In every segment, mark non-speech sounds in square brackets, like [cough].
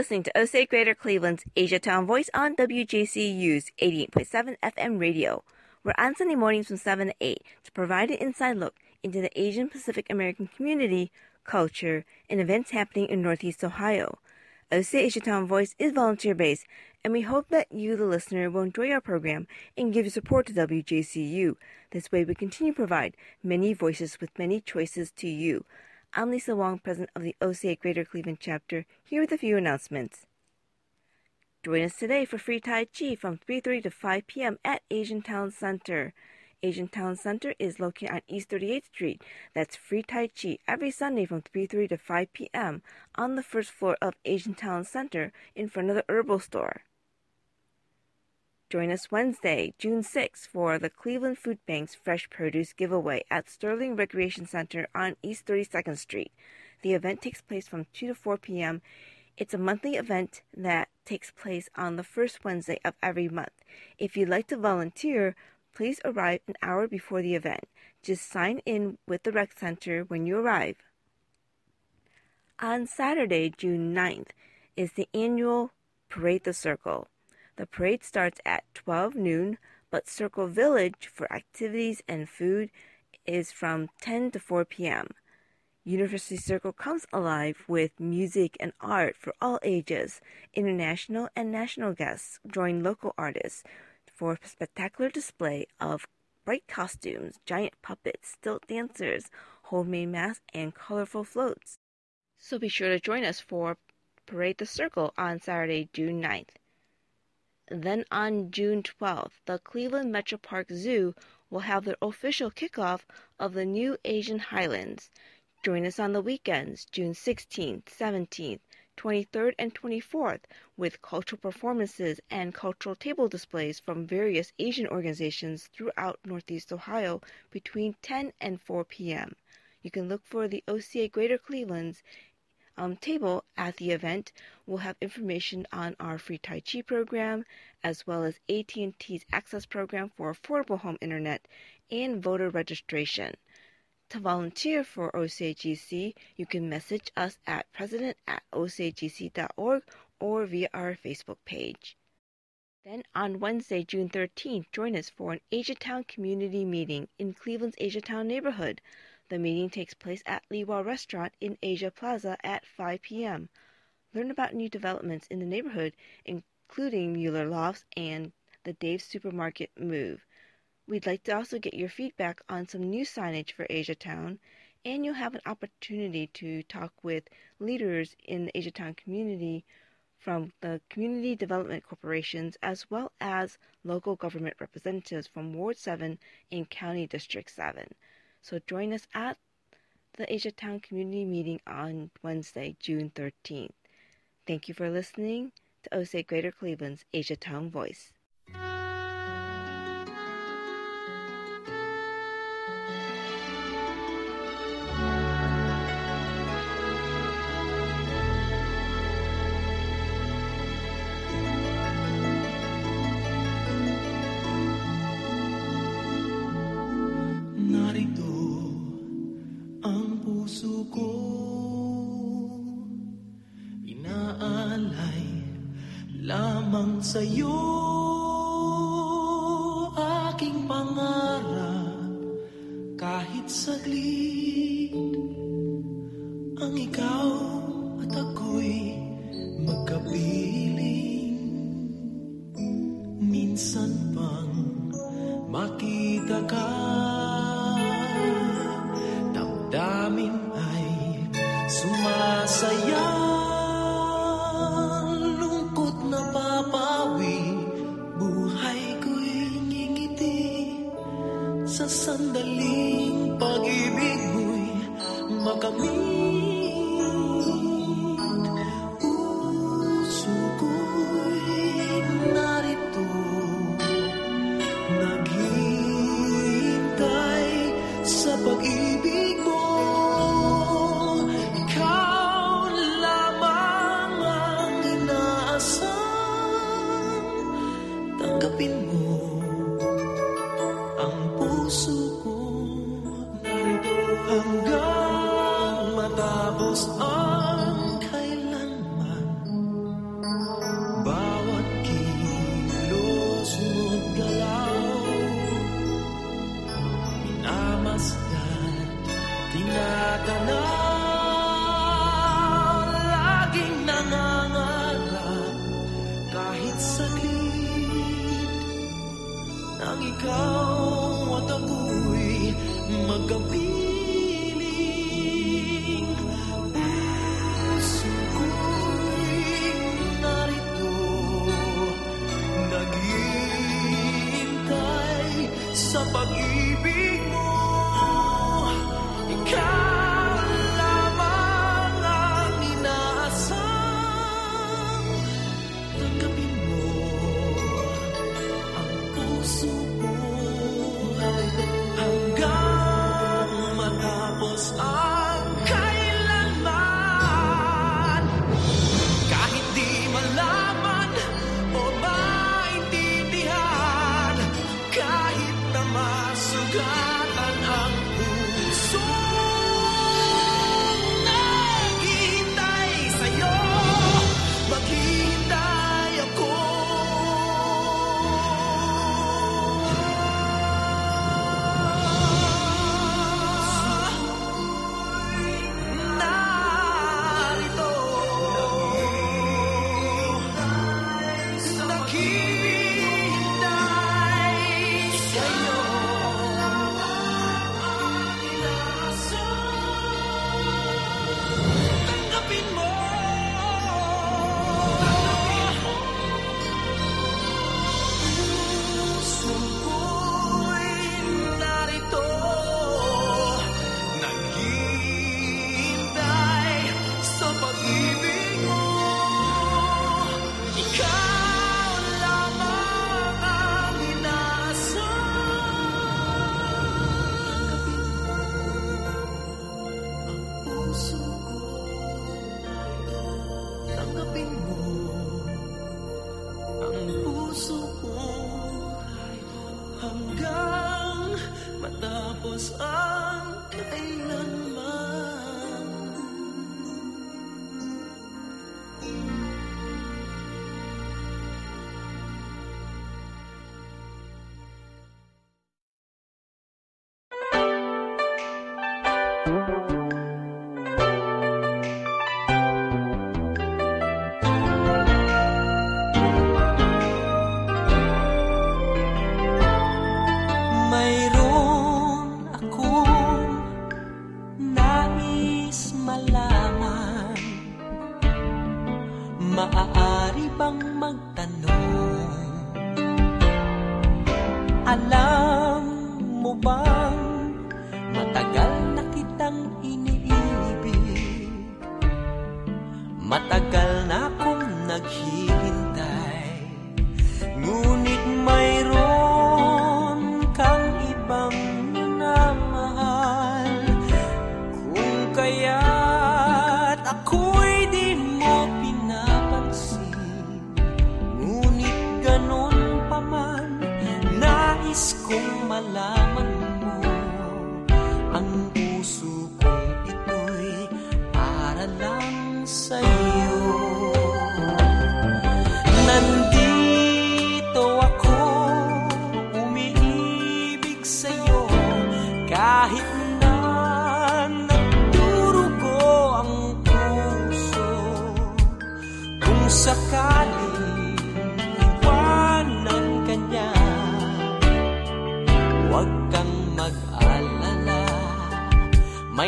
Listening to OCA Greater Cleveland's Asia Town Voice on WJCU's 88.7 FM radio. We're on Sunday mornings from 7 to 8 to provide an inside look into the Asian Pacific American community, culture, and events happening in Northeast Ohio. OCA Asia Town Voice is volunteer based, and we hope that you, the listener, will enjoy our program and give your support to WJCU. This way, we continue to provide many voices with many choices to you. I'm Lisa Wong, president of the OCA Greater Cleveland chapter, here with a few announcements. Join us today for free Tai Chi from 3.30 to 5 p.m. at Asian Town Center. Asian Town Center is located on East 38th Street. That's free Tai Chi every Sunday from 3.30 to 5 p.m. on the first floor of Asian Town Center in front of the herbal store. Join us Wednesday, June 6th for the Cleveland Food Bank's Fresh Produce Giveaway at Sterling Recreation Center on East 32nd Street. The event takes place from 2 to 4 p.m. It's a monthly event that takes place on the first Wednesday of every month. If you'd like to volunteer, please arrive an hour before the event. Just sign in with the rec center when you arrive. On Saturday, June 9th, is the annual Parade the Circle. The parade starts at 12 noon, but Circle Village for activities and food is from 10 to 4 p.m. University Circle comes alive with music and art for all ages. International and national guests join local artists for a spectacular display of bright costumes, giant puppets, stilt dancers, homemade masks, and colorful floats. So be sure to join us for Parade the Circle on Saturday, June 9th. Then on June 12th, the Cleveland Metro Park Zoo will have their official kickoff of the new Asian Highlands. Join us on the weekends, June 16th, 17th, 23rd, and 24th, with cultural performances and cultural table displays from various Asian organizations throughout Northeast Ohio between 10 and 4 p.m. You can look for the OCA Greater Cleveland's um, table at the event will have information on our free Tai Chi program, as well as AT&T's access program for affordable home internet and voter registration. To volunteer for OCAGC, you can message us at president at ocagc.org or via our Facebook page. Then on Wednesday, June 13th, join us for an Asiatown community meeting in Cleveland's Asiatown neighborhood. The meeting takes place at Li Wah Restaurant in Asia Plaza at 5 p.m. Learn about new developments in the neighborhood, including Mueller Lofts and the Dave's Supermarket move. We'd like to also get your feedback on some new signage for Asiatown, and you'll have an opportunity to talk with leaders in the Asiatown community from the community development corporations as well as local government representatives from Ward 7 and County District 7. So join us at the Asiatown Community Meeting on Wednesday, June 13th. Thank you for listening to OCA Greater Cleveland's Asiatown Voice. Sa'yo aking pangarap. Kahit saglit ang ikaw at ako'y magkapiling. Minsan pang makita ka ikaw at ako'y magkapiling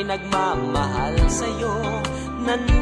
ay nagmamahal sa'yo. Nan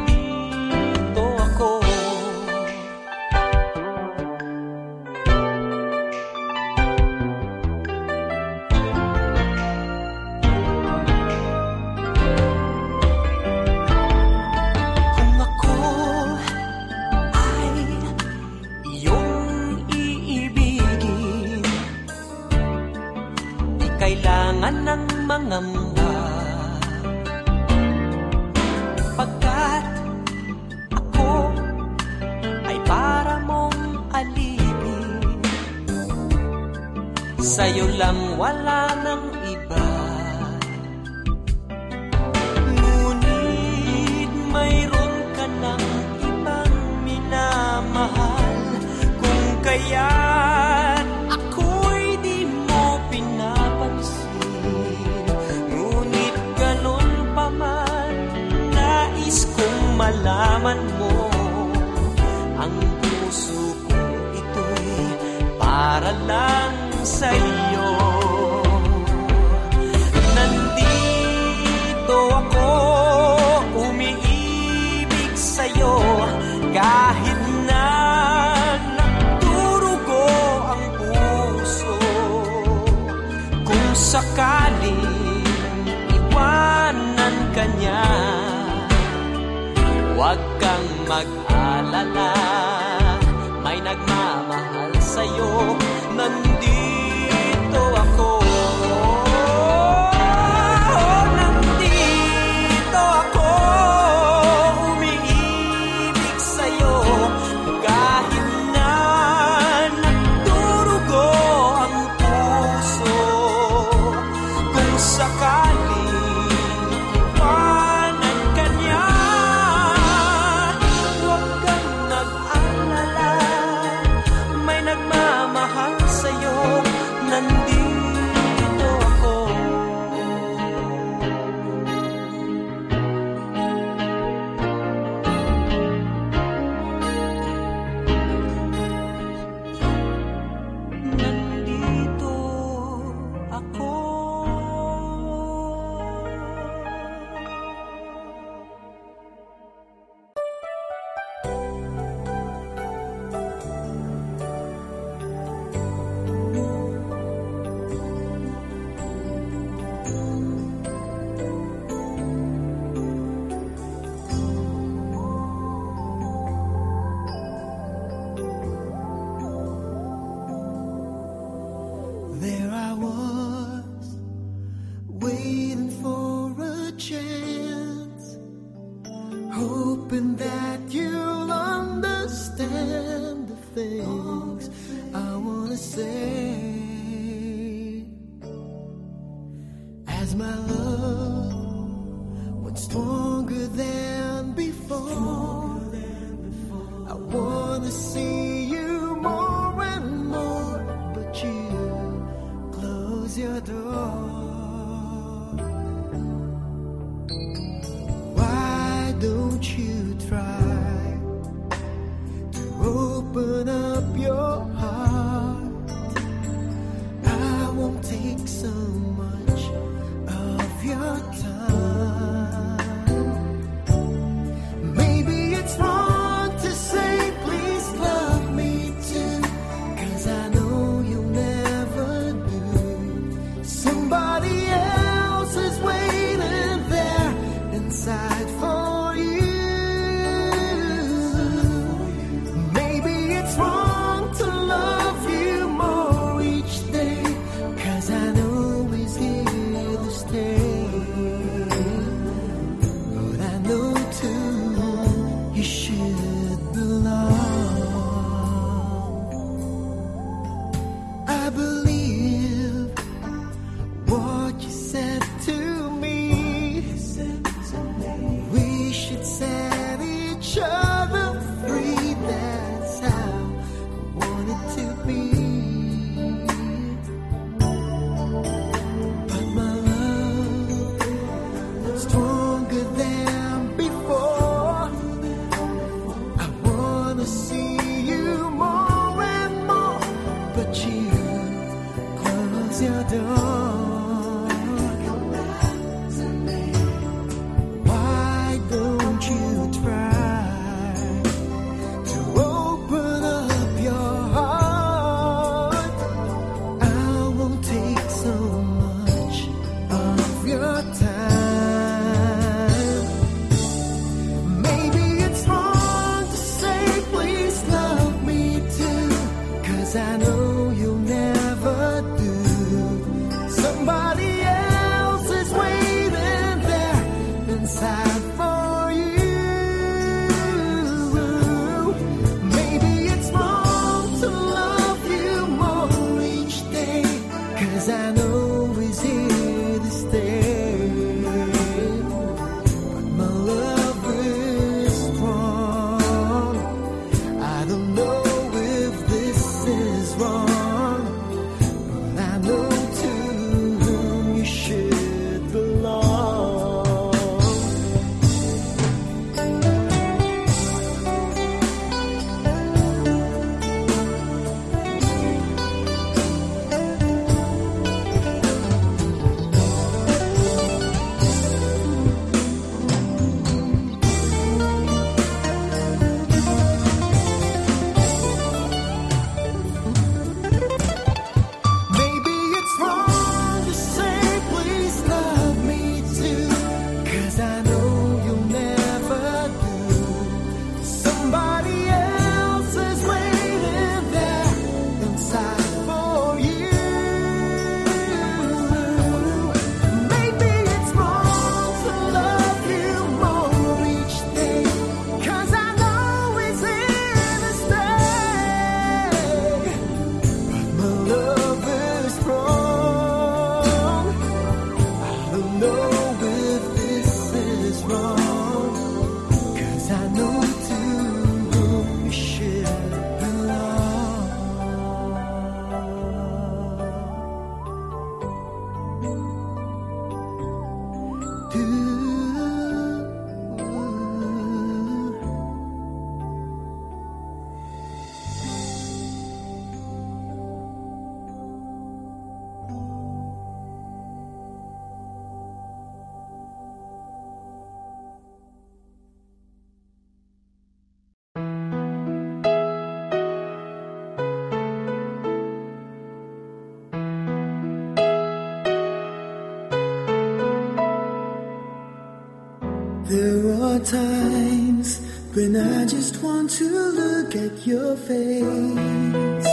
are times when I just want to look at your face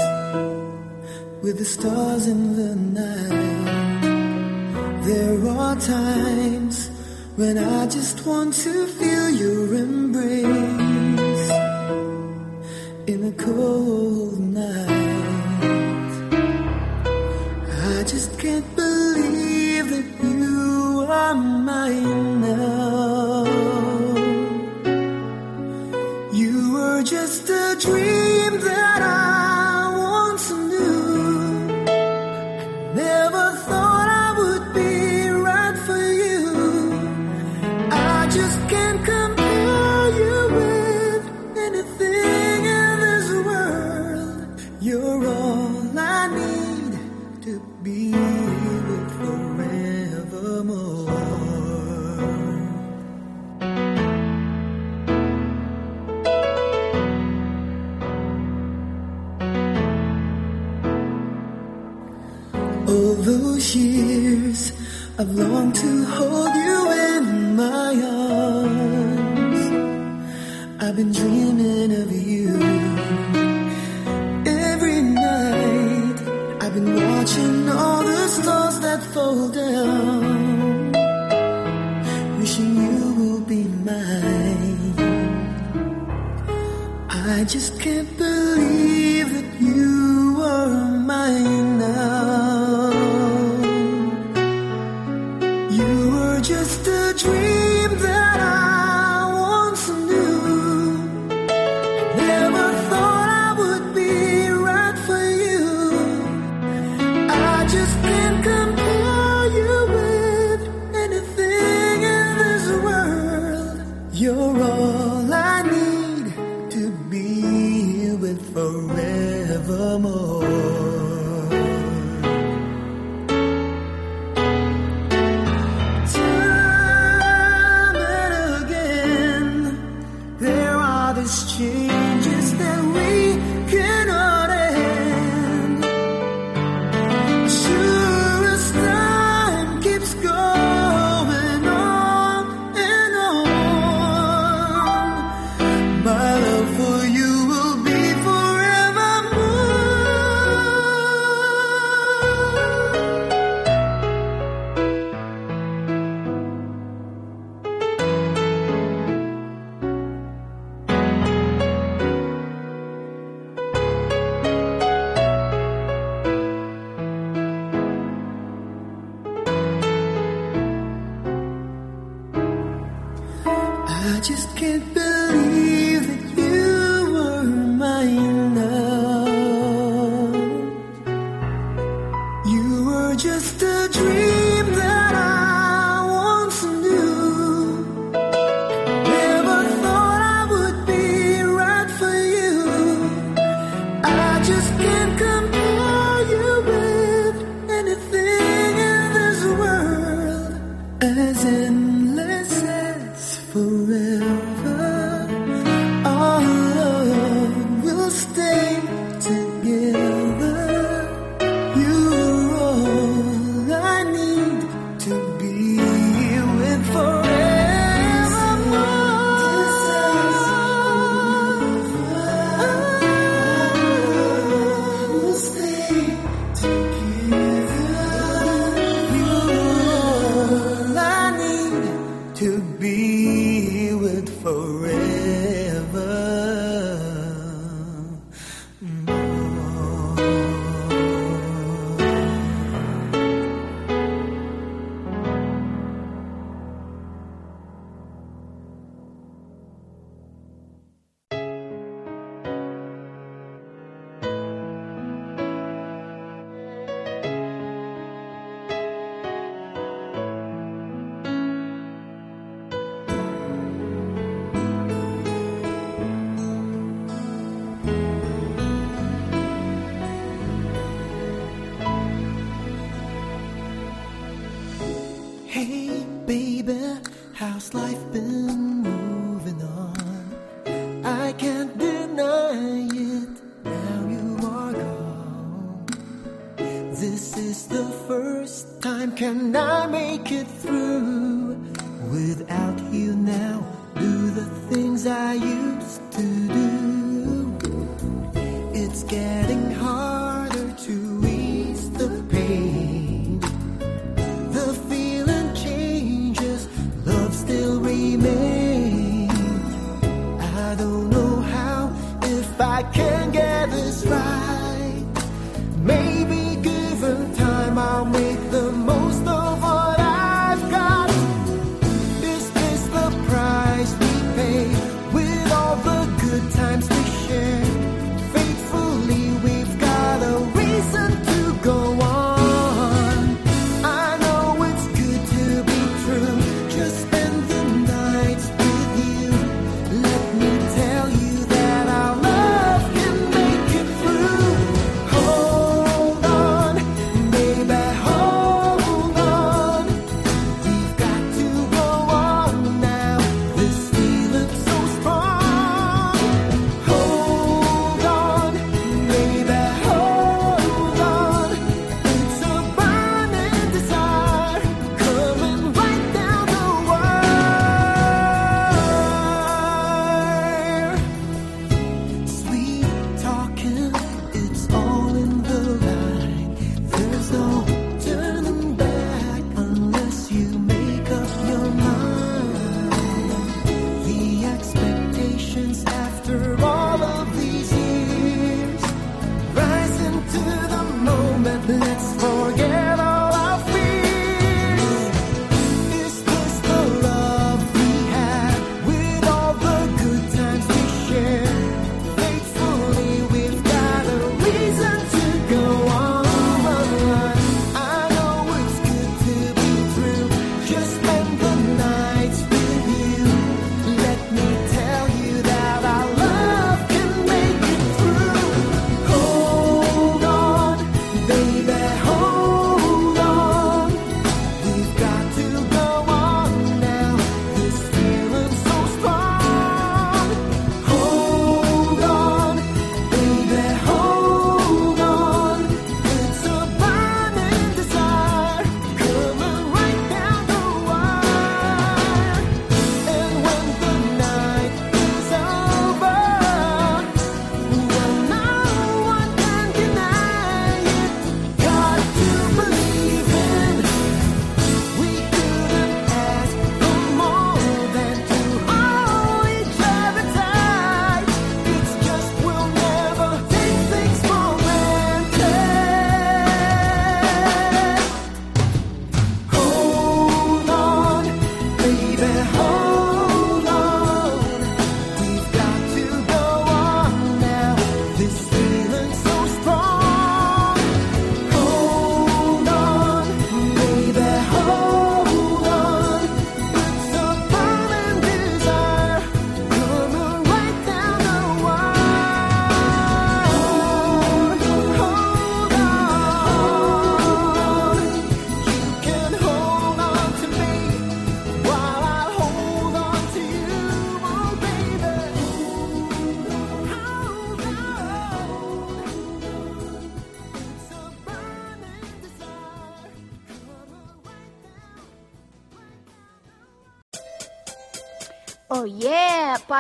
with the stars in the night. There are times when I just want to feel your embrace in a cold I just can't believe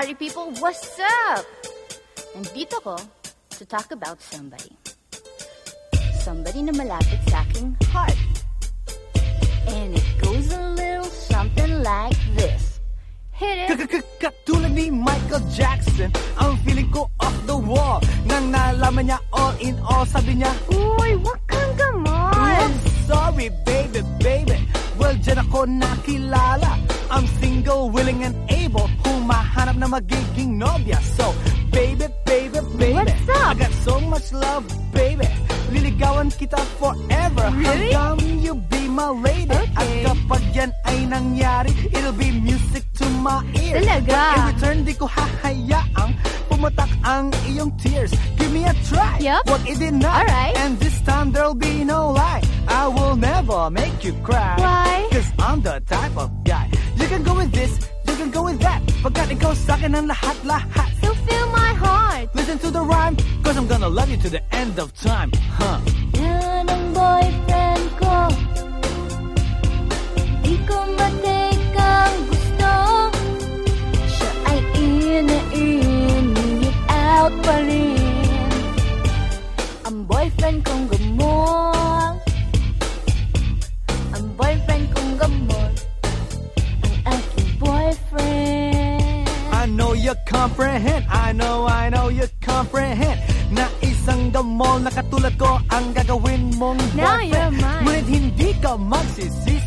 party people, what's up? Nandito ko to talk about somebody. Somebody na malapit sa aking heart. And it goes a little something like this. Hit it! Katulad ni Michael Jackson, ang feeling ko off the wall. Nang nalaman niya all in all, sabi niya, Uy, what kang gamon? I'm sorry, baby, baby. Well, dyan ako nakilala. I'm single, willing, and able na magiging nobya So, baby, baby, baby What's up? I got so much love, baby Liligawan kita forever Really? Hanggang you be my lady okay. At kapag yan ay nangyari It'll be music to my ears Talaga? But in return, di ko hahayaang Pumatak ang iyong tears Give me a try Yup. What is it now? Alright And this time there'll be no lie I will never make you cry Why? Cause I'm the type of guy You can go with this can go with that Pagkat ikaw sa'kin ang lahat-lahat So feel my heart. Listen to the rhyme Cause I'm gonna love you to the end of time Huh? Yan ang boyfriend ko Di ko matikang gusto Siya ay in na in Ngunit out pa rin Ang boyfriend kong gamot you comprehend. I know, I know you comprehend. Na isang gamol na katulad ko Ang gagawin mong boyfriend. Ngunit hindi ka magsisisi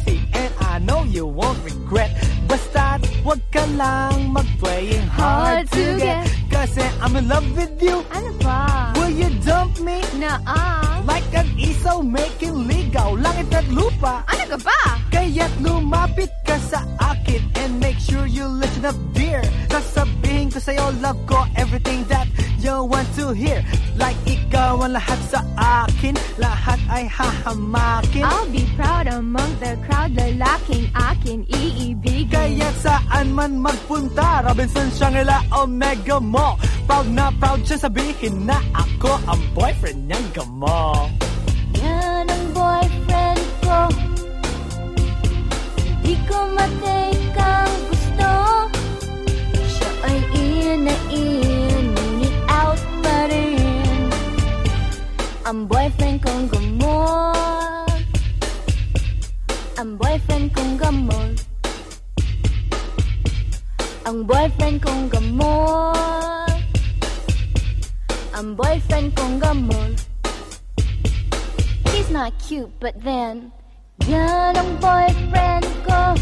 know you won't regret. Basta't wag ka lang mag-playing hard, Hard to get. Kasi I'm in love with you. Ano ba? Will you dump me? Naa Like an isaw making ligaw. Langit at lupa. Ano ka ba? Kaya't lumapit ka sa akin And make sure you listen up dear. Sasabihin ko sa'yo love ko Everything that you want to hear. Like ikaw ang lahat sa akin. Lahat ay hahamakin. I'll be proud among the crowd Lalaking akin iibigin Kaya't saan man magpunta Robinson, Shangri-La, Omega mo. Proud na proud siya sabihin na Ako ang boyfriend niyang gamo. Yan ang boyfriend ko. Di ko matikang gusto. Siya ay in na in Ang boyfriend kong gamot Ang boyfriend kong gamot Ang boyfriend kong gamot Ang boyfriend kong gamot He's not cute, but then Yan ang boyfriend ko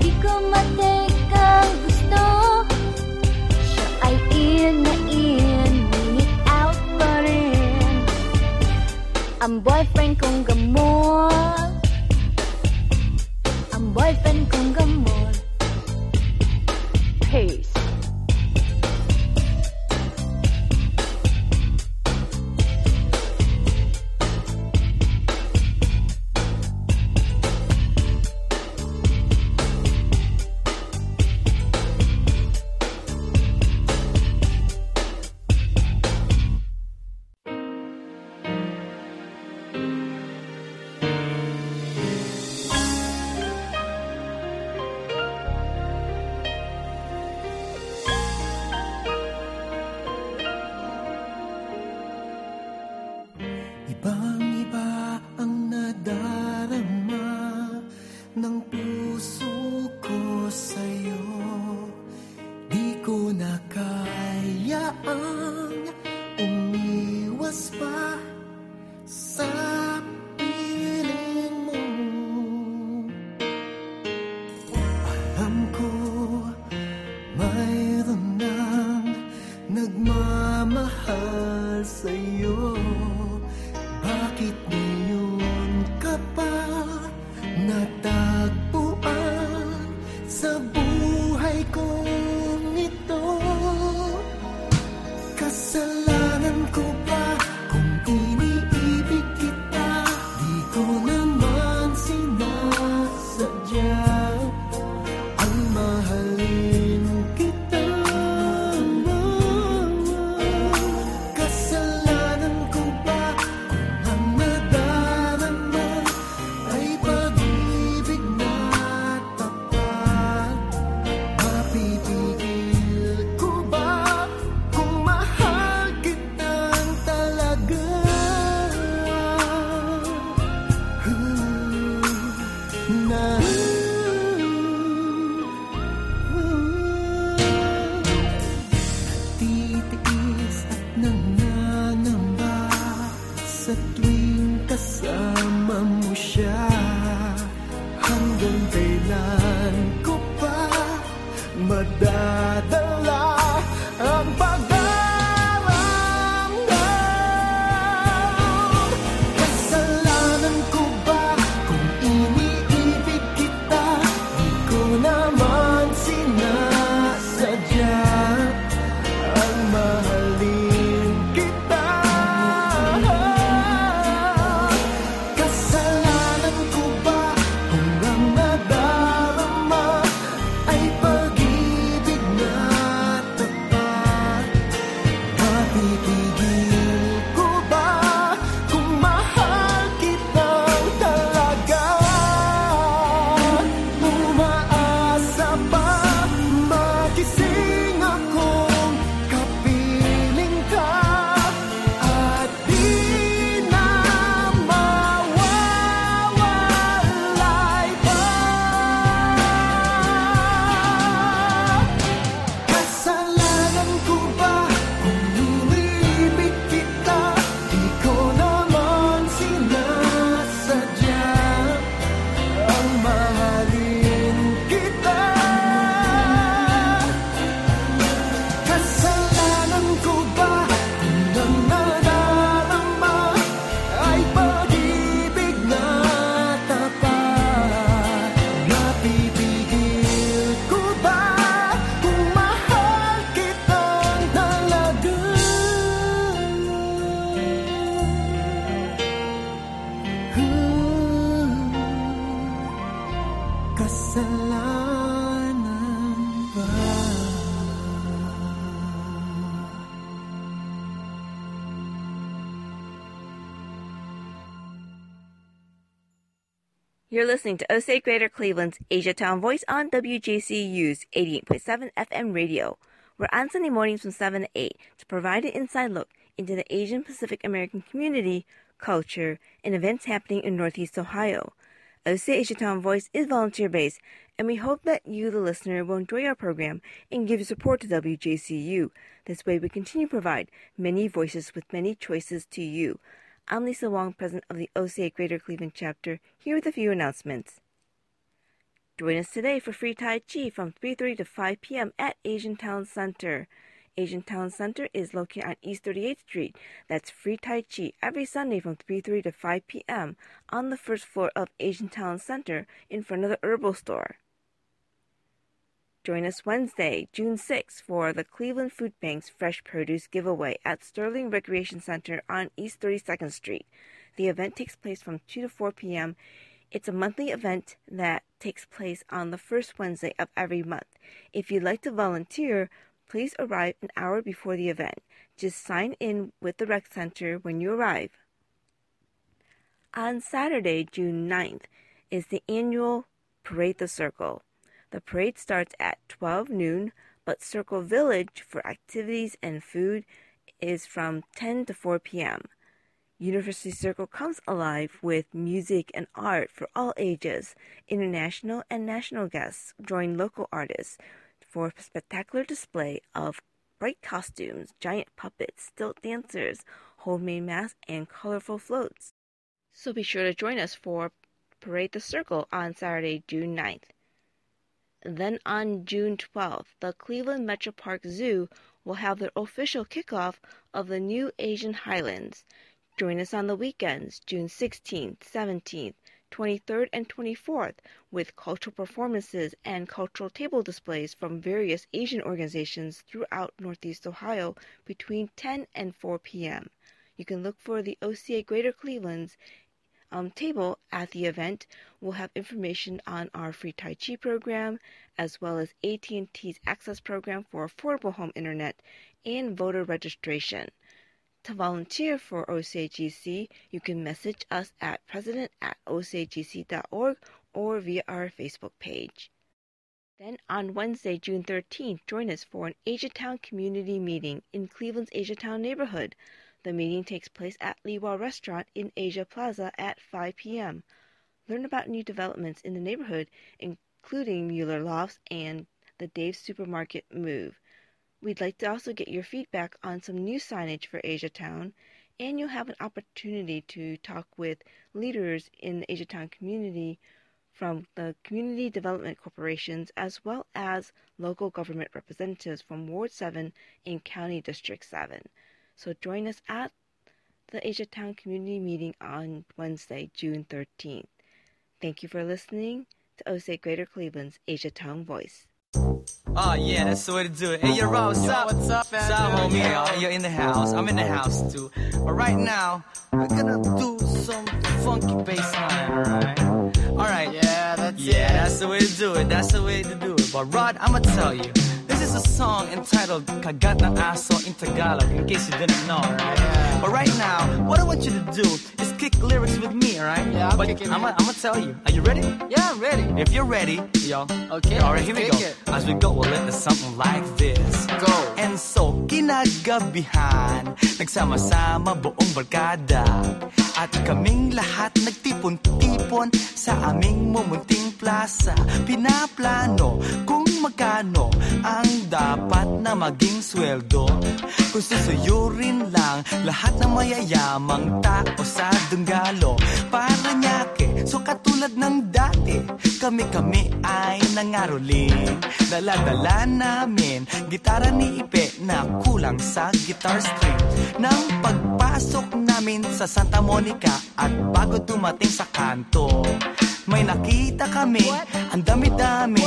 Di ko matikang gusto Siya ay in Ang boyfriend kong gamot Ang boyfriend kong gamot Peace listening to OCA Greater Cleveland's Asia Town Voice on WJCU's 88.7 FM radio. We're on Sunday mornings from 7 to 8 to provide an inside look into the Asian Pacific American community, culture, and events happening in Northeast Ohio. OCA Asia Town Voice is volunteer based, and we hope that you, the listener, will enjoy our program and give your support to WJCU. This way, we continue to provide many voices with many choices to you. I'm Lisa Wong, president of the OCA Greater Cleveland chapter, here with a few announcements. Join us today for free Tai Chi from 3:30 to 5 p.m. at Asian Town Center. Asian Town Center is located on East 38th Street. That's free Tai Chi every Sunday from 3:30 to 5 p.m. on the first floor of Asian Town Center in front of the herbal store. Join us Wednesday, June 6th for the Cleveland Food Bank's Fresh Produce Giveaway at Sterling Recreation Center on East 32nd Street. The event takes place from 2 to 4 p.m. It's a monthly event that takes place on the first Wednesday of every month. If you'd like to volunteer, please arrive an hour before the event. Just sign in with the rec center when you arrive. On Saturday, June 9th, is the annual Parade the Circle. The parade starts at 12 noon, but Circle Village for activities and food is from 10 to 4 p.m. University Circle comes alive with music and art for all ages. International and national guests join local artists for a spectacular display of bright costumes, giant puppets, stilt dancers, homemade masks, and colorful floats. So be sure to join us for Parade the Circle on Saturday, June 9th. Then on June 12th, the Cleveland Metro Park Zoo will have their official kickoff of the new Asian Highlands. Join us on the weekends, June 16th, 17th, 23rd, and 24th, with cultural performances and cultural table displays from various Asian organizations throughout Northeast Ohio between 10 and 4 p.m. You can look for the OCA Greater Cleveland's um, table at the event will have information on our free Tai Chi program, as well as AT&T's access program for affordable home internet and voter registration. To volunteer for OCAGC, you can message us at president at ocagc.org or via our Facebook page. Then on Wednesday, June 13th, join us for an Asiatown community meeting in Cleveland's Asiatown neighborhood. The meeting takes place at Li Wah Restaurant in Asia Plaza at 5 p.m. Learn about new developments in the neighborhood, including Mueller Lofts and the Dave's Supermarket move. We'd like to also get your feedback on some new signage for Asiatown, and you'll have an opportunity to talk with leaders in the Asiatown community from the community development corporations as well as local government representatives from Ward 7 and County District 7. So join us at the Asiatown Community Meeting on Wednesday, June 13th. Thank you for listening to OCA Greater Cleveland's Asiatown Voice. Oh yeah, that's the way to do it. Hey, yo, Rob, what's up? what's up, What's up, homie? Yeah. You're in the house. I'm in the house too. But right now, we're gonna do some funky bass line, alright? Alright. Yeah, that's Yeah, it. that's the way to do it. That's the way to do it. But Rod, I'ma tell you. This is a song entitled Kagat ng Aso in Tagalog, in case you didn't know, right? Yeah. But right now, what I want you to do is kick lyrics with me, alright? Yeah, I'll but I'm gonna tell you. Are you ready? Yeah, I'm ready. If you're ready, yo. Okay, Alright, let's here we go. it. As we go, we'll let the something like this. Go. And so, kinagabihan, nagsama-sama buong barkada. At kaming lahat nagtipon-tipon sa aming mumunting plaza. Pinaplano kung magkano ang dapat na maging sweldo. Kung susuyurin lang lahat ng mayayamang tao sa Dunggalo. Para nyake, so katulad ng dati, kami-kami ay nangaroling. Dala-dala namin, gitara ni Ipe na kulang sa guitar string. Nang pagpasok namin sa Santa Monica at bago dumating sa kanto, may nakita kami, ang dami-dami,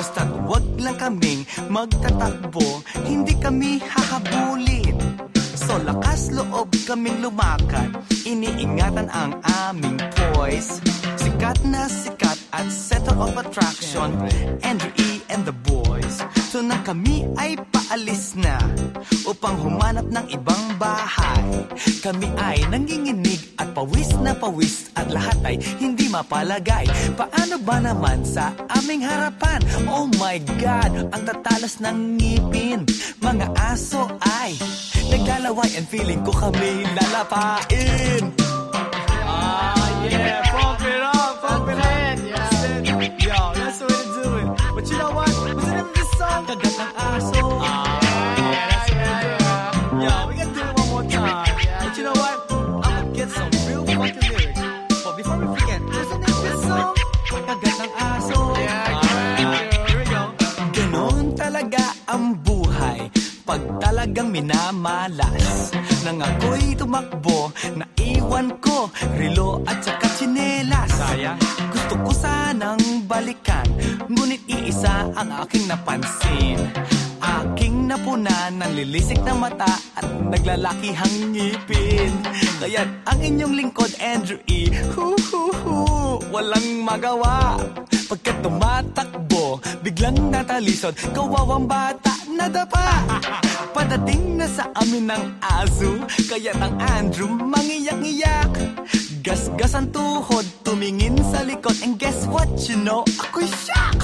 Basta't wag lang kaming magtatakbo Hindi kami hahabulin. So lakas loob kaming lumakad Iniingatan ang aming poise Sikat na sikat at center of attraction. Andrew E. and the boys. So nang kami ay paalis na Upang humanap ng ibang bahay. Kami ay nanginginig at pawis na pawis At lahat ay hindi mapalagay. Paano ba naman sa aming harapan? Oh my God, ang tatalas ng ngipin. Mga aso ay naglalaway And feeling ko kami lalapain. Ah, yeah, minamalas Nang ako'y tumakbo Naiwan ko Relo at saka tsinelas. Sayang. Gusto ko sanang balikan Ngunit iisa ang aking napansin. Aking napunan ng lilisik na mata At naglalakihang ngipin. Kaya't ang inyong lingkod Andrew E. Hu, hu, hu, Walang magawa. Pagkat tumatakbo Biglang natalisod Kawawang bata nadapa [laughs] Amin ng aso Kaya ang Andrew mangiyak-iyak. Gasgas ang tuhod Tumingin sa likod And guess what you know Ako'y shock.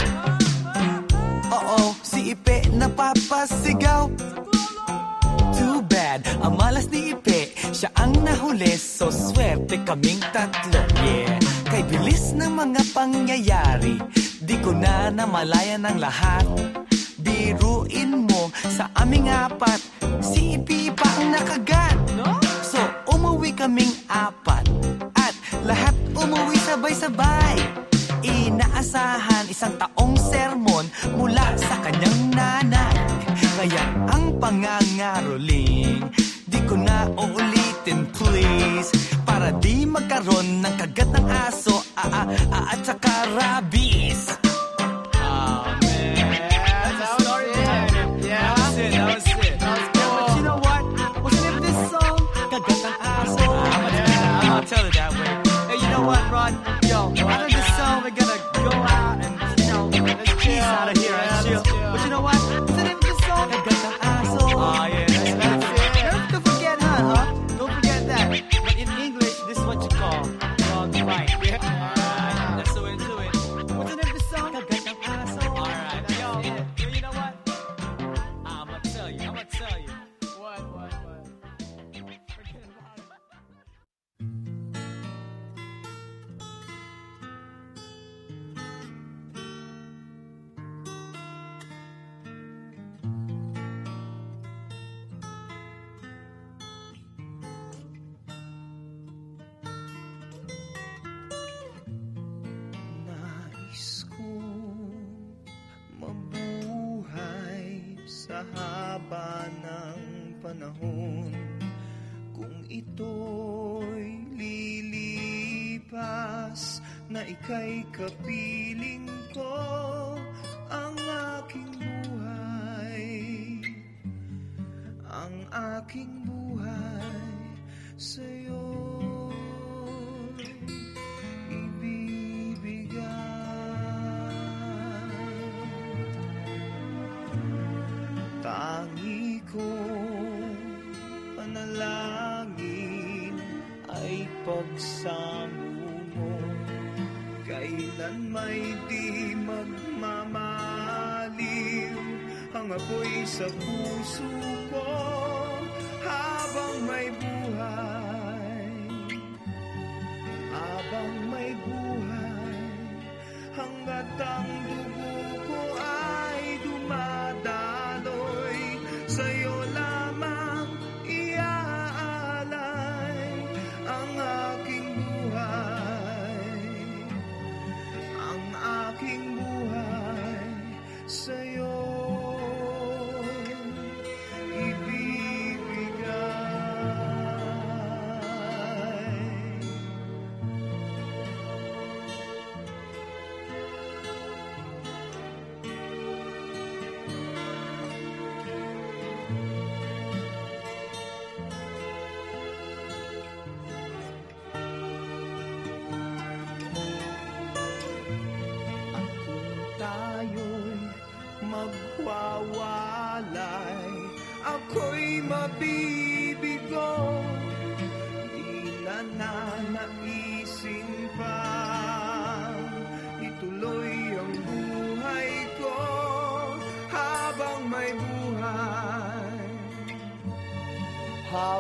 Oo, si Ipe napapasigaw. Too bad, ang malas ni Ipe Siya ang nahuli, so swerte kaming tatlo Yeah, kay bilis ng mga pangyayari Di ko na namalayan ng lahat Biruin mo sa aming apat. Si Ipe pa ang nakagat. So umuwi kaming apat. At lahat umuwi sabay-sabay. Inaasahan isang taong sermon mula sa kanyang nanay. Kaya ang pangangaroling Di ko na uulitin please. Para di magkaroon ng kagat ng aso a- a- a- At saka rabies what, Rod? Yo, after this song, gonna go out and, you know, let's peace out of here and chill. But you know what?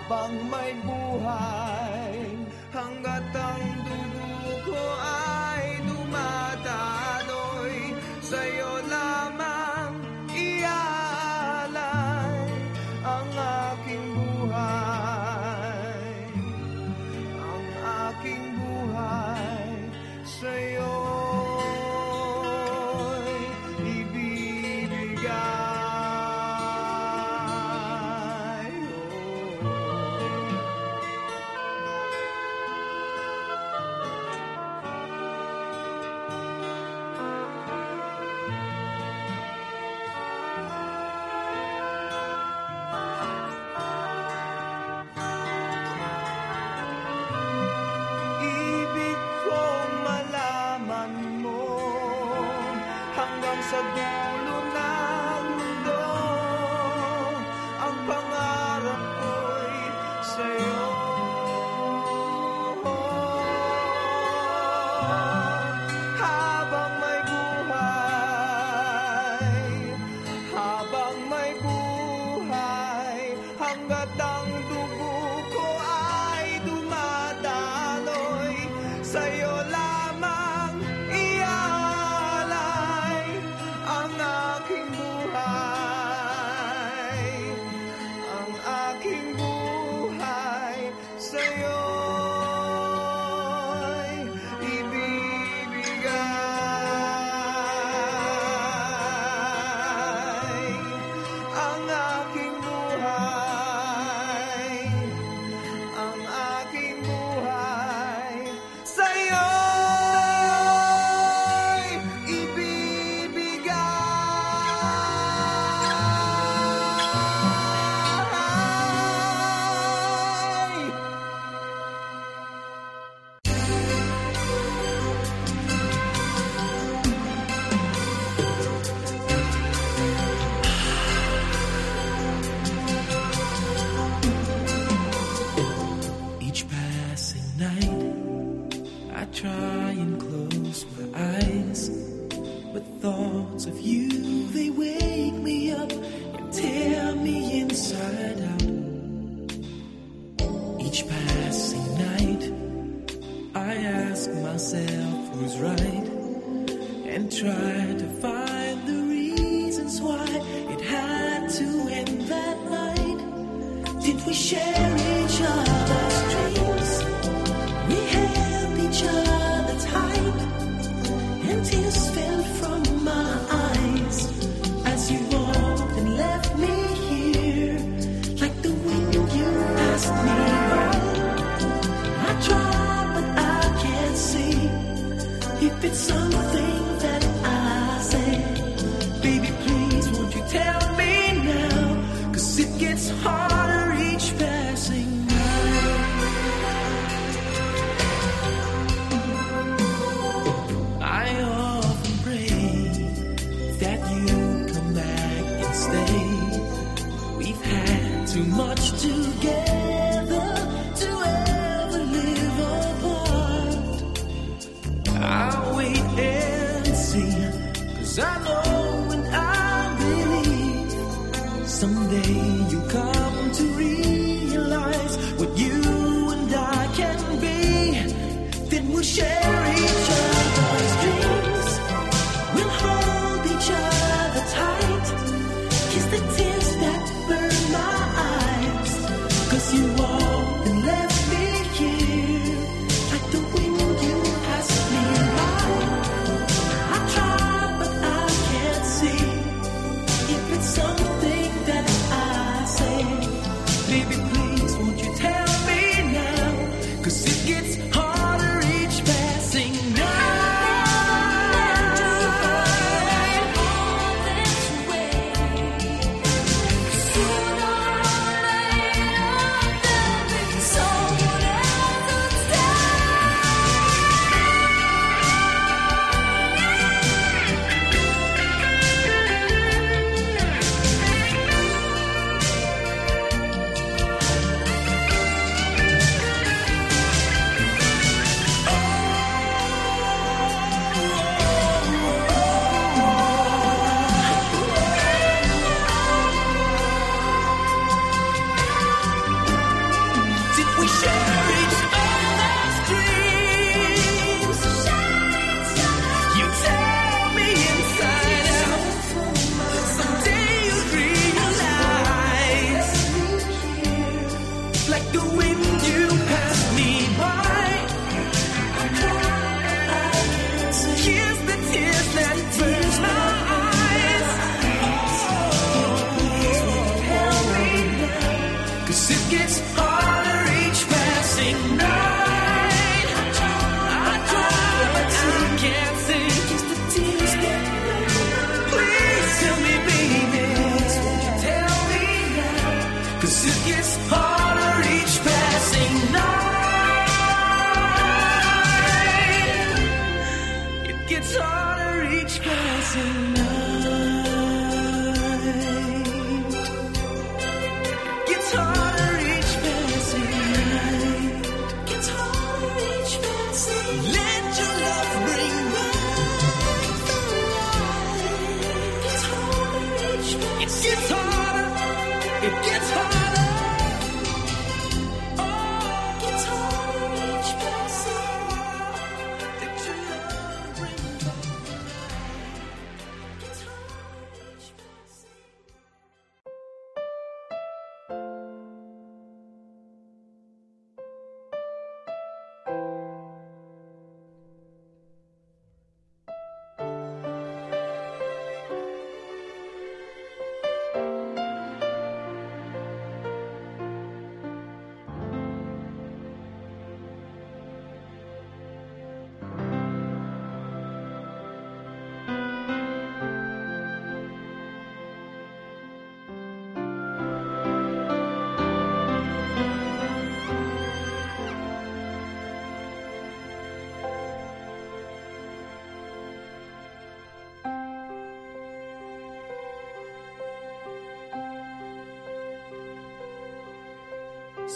Habang may buhay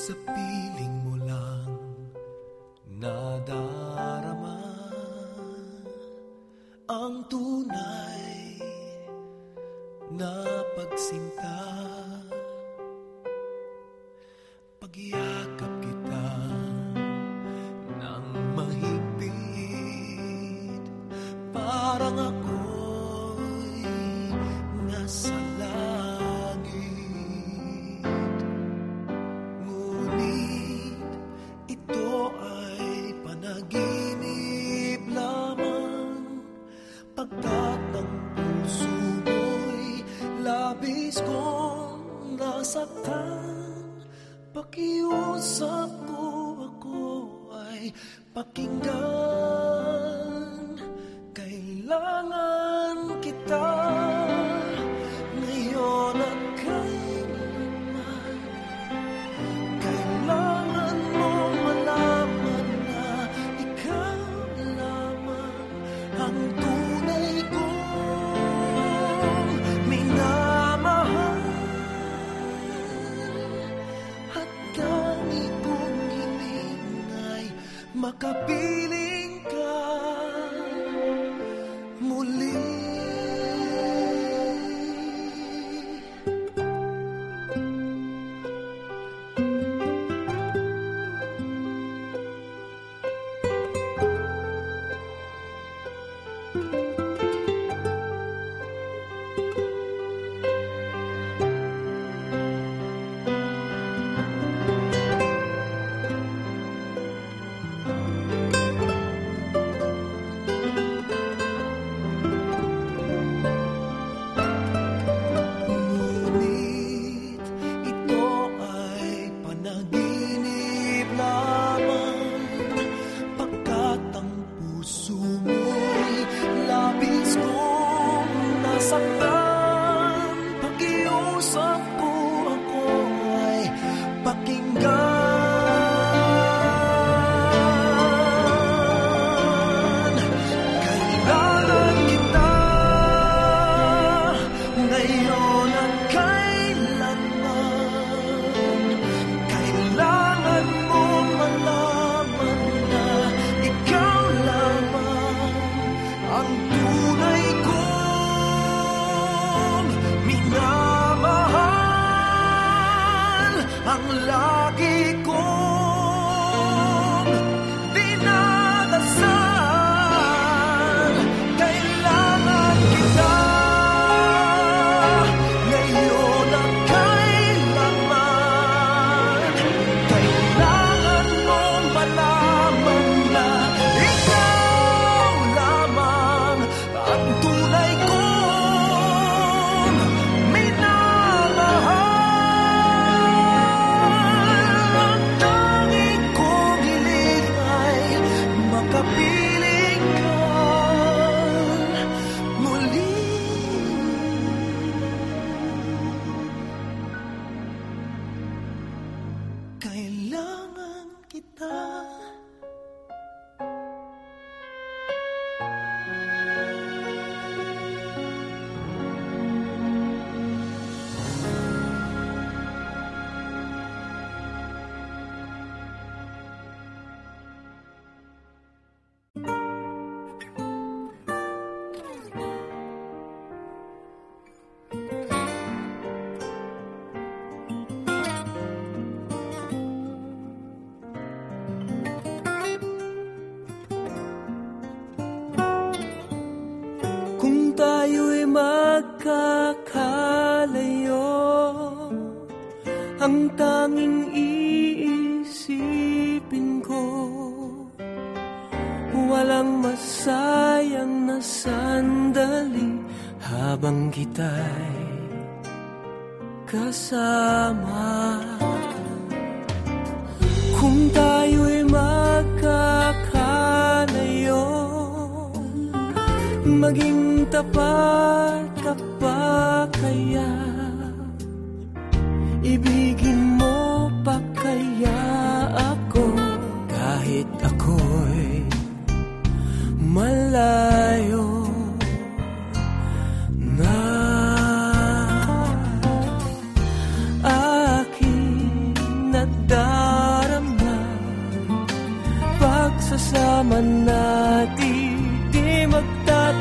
Sa piling mo lang nadarama ang tunay makapiling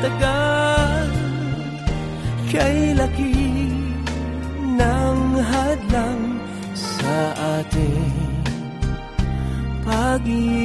magtatagal Kay laki ng hadlang sa ating pag-ibig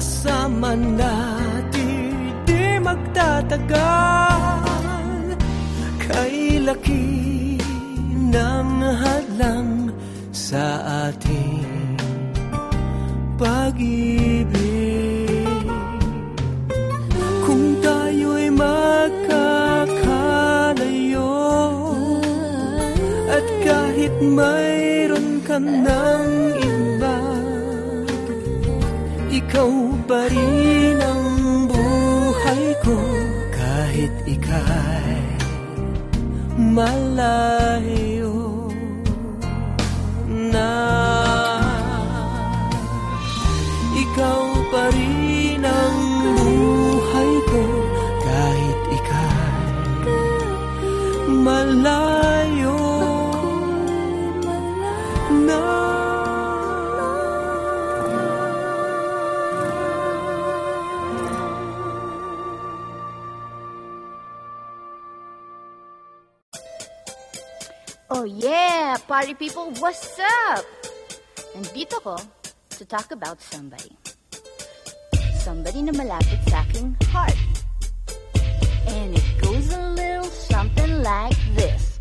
Pagsasama natin di magtatagal. Kay laki ng hadlang sa ating pag-ibig. Kung tayo'y magkakalayo At kahit mayroon ka ng iba ikaw pa rin ang buhay ko kahit ika'y malayo Oh yeah, party people, what's up? Nandito ko to talk about somebody. Somebody na malapit sa aking heart. And it goes a little something like this.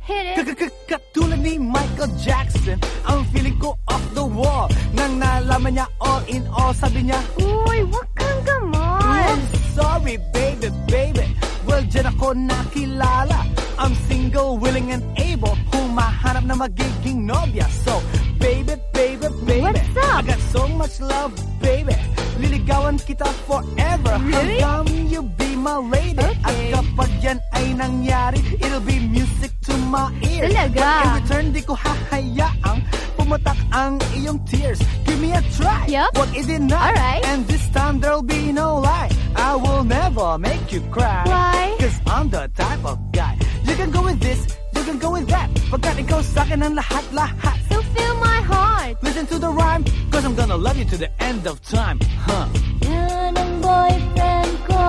Hit it. Katulad ni Michael Jackson Ang feeling ko off the wall Nang nalaman niya all in all Sabi niya Uy, wag kang gamon. I'm sorry baby, baby Well, dyan ako nakilala I'm single, willing and able Humahanap na magiging nobya So, baby, baby, baby What's up? I got so much love, baby Liligawan kita forever Really? Hanggang you be my lady Okay. At kapag yan ay nangyari It'll be music to my ears Talaga? But in return, di ko hahayaang Pumatak ang iyong tears Give me a try Yup. Wag i-deny Alright. And this time there'll be no lie I will never make you cry Why? Cause I'm the type of guy gonna go with this, you can go with that. But Forgot to go sucking on the hot, la hot. So feel my heart. Listen to the rhyme, cause I'm gonna love you to the end of time, huh? Yan ang boyfriend ko.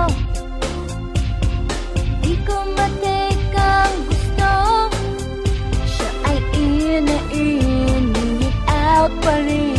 Di ko matake ang gusto. Siya ay ina in out pa rin.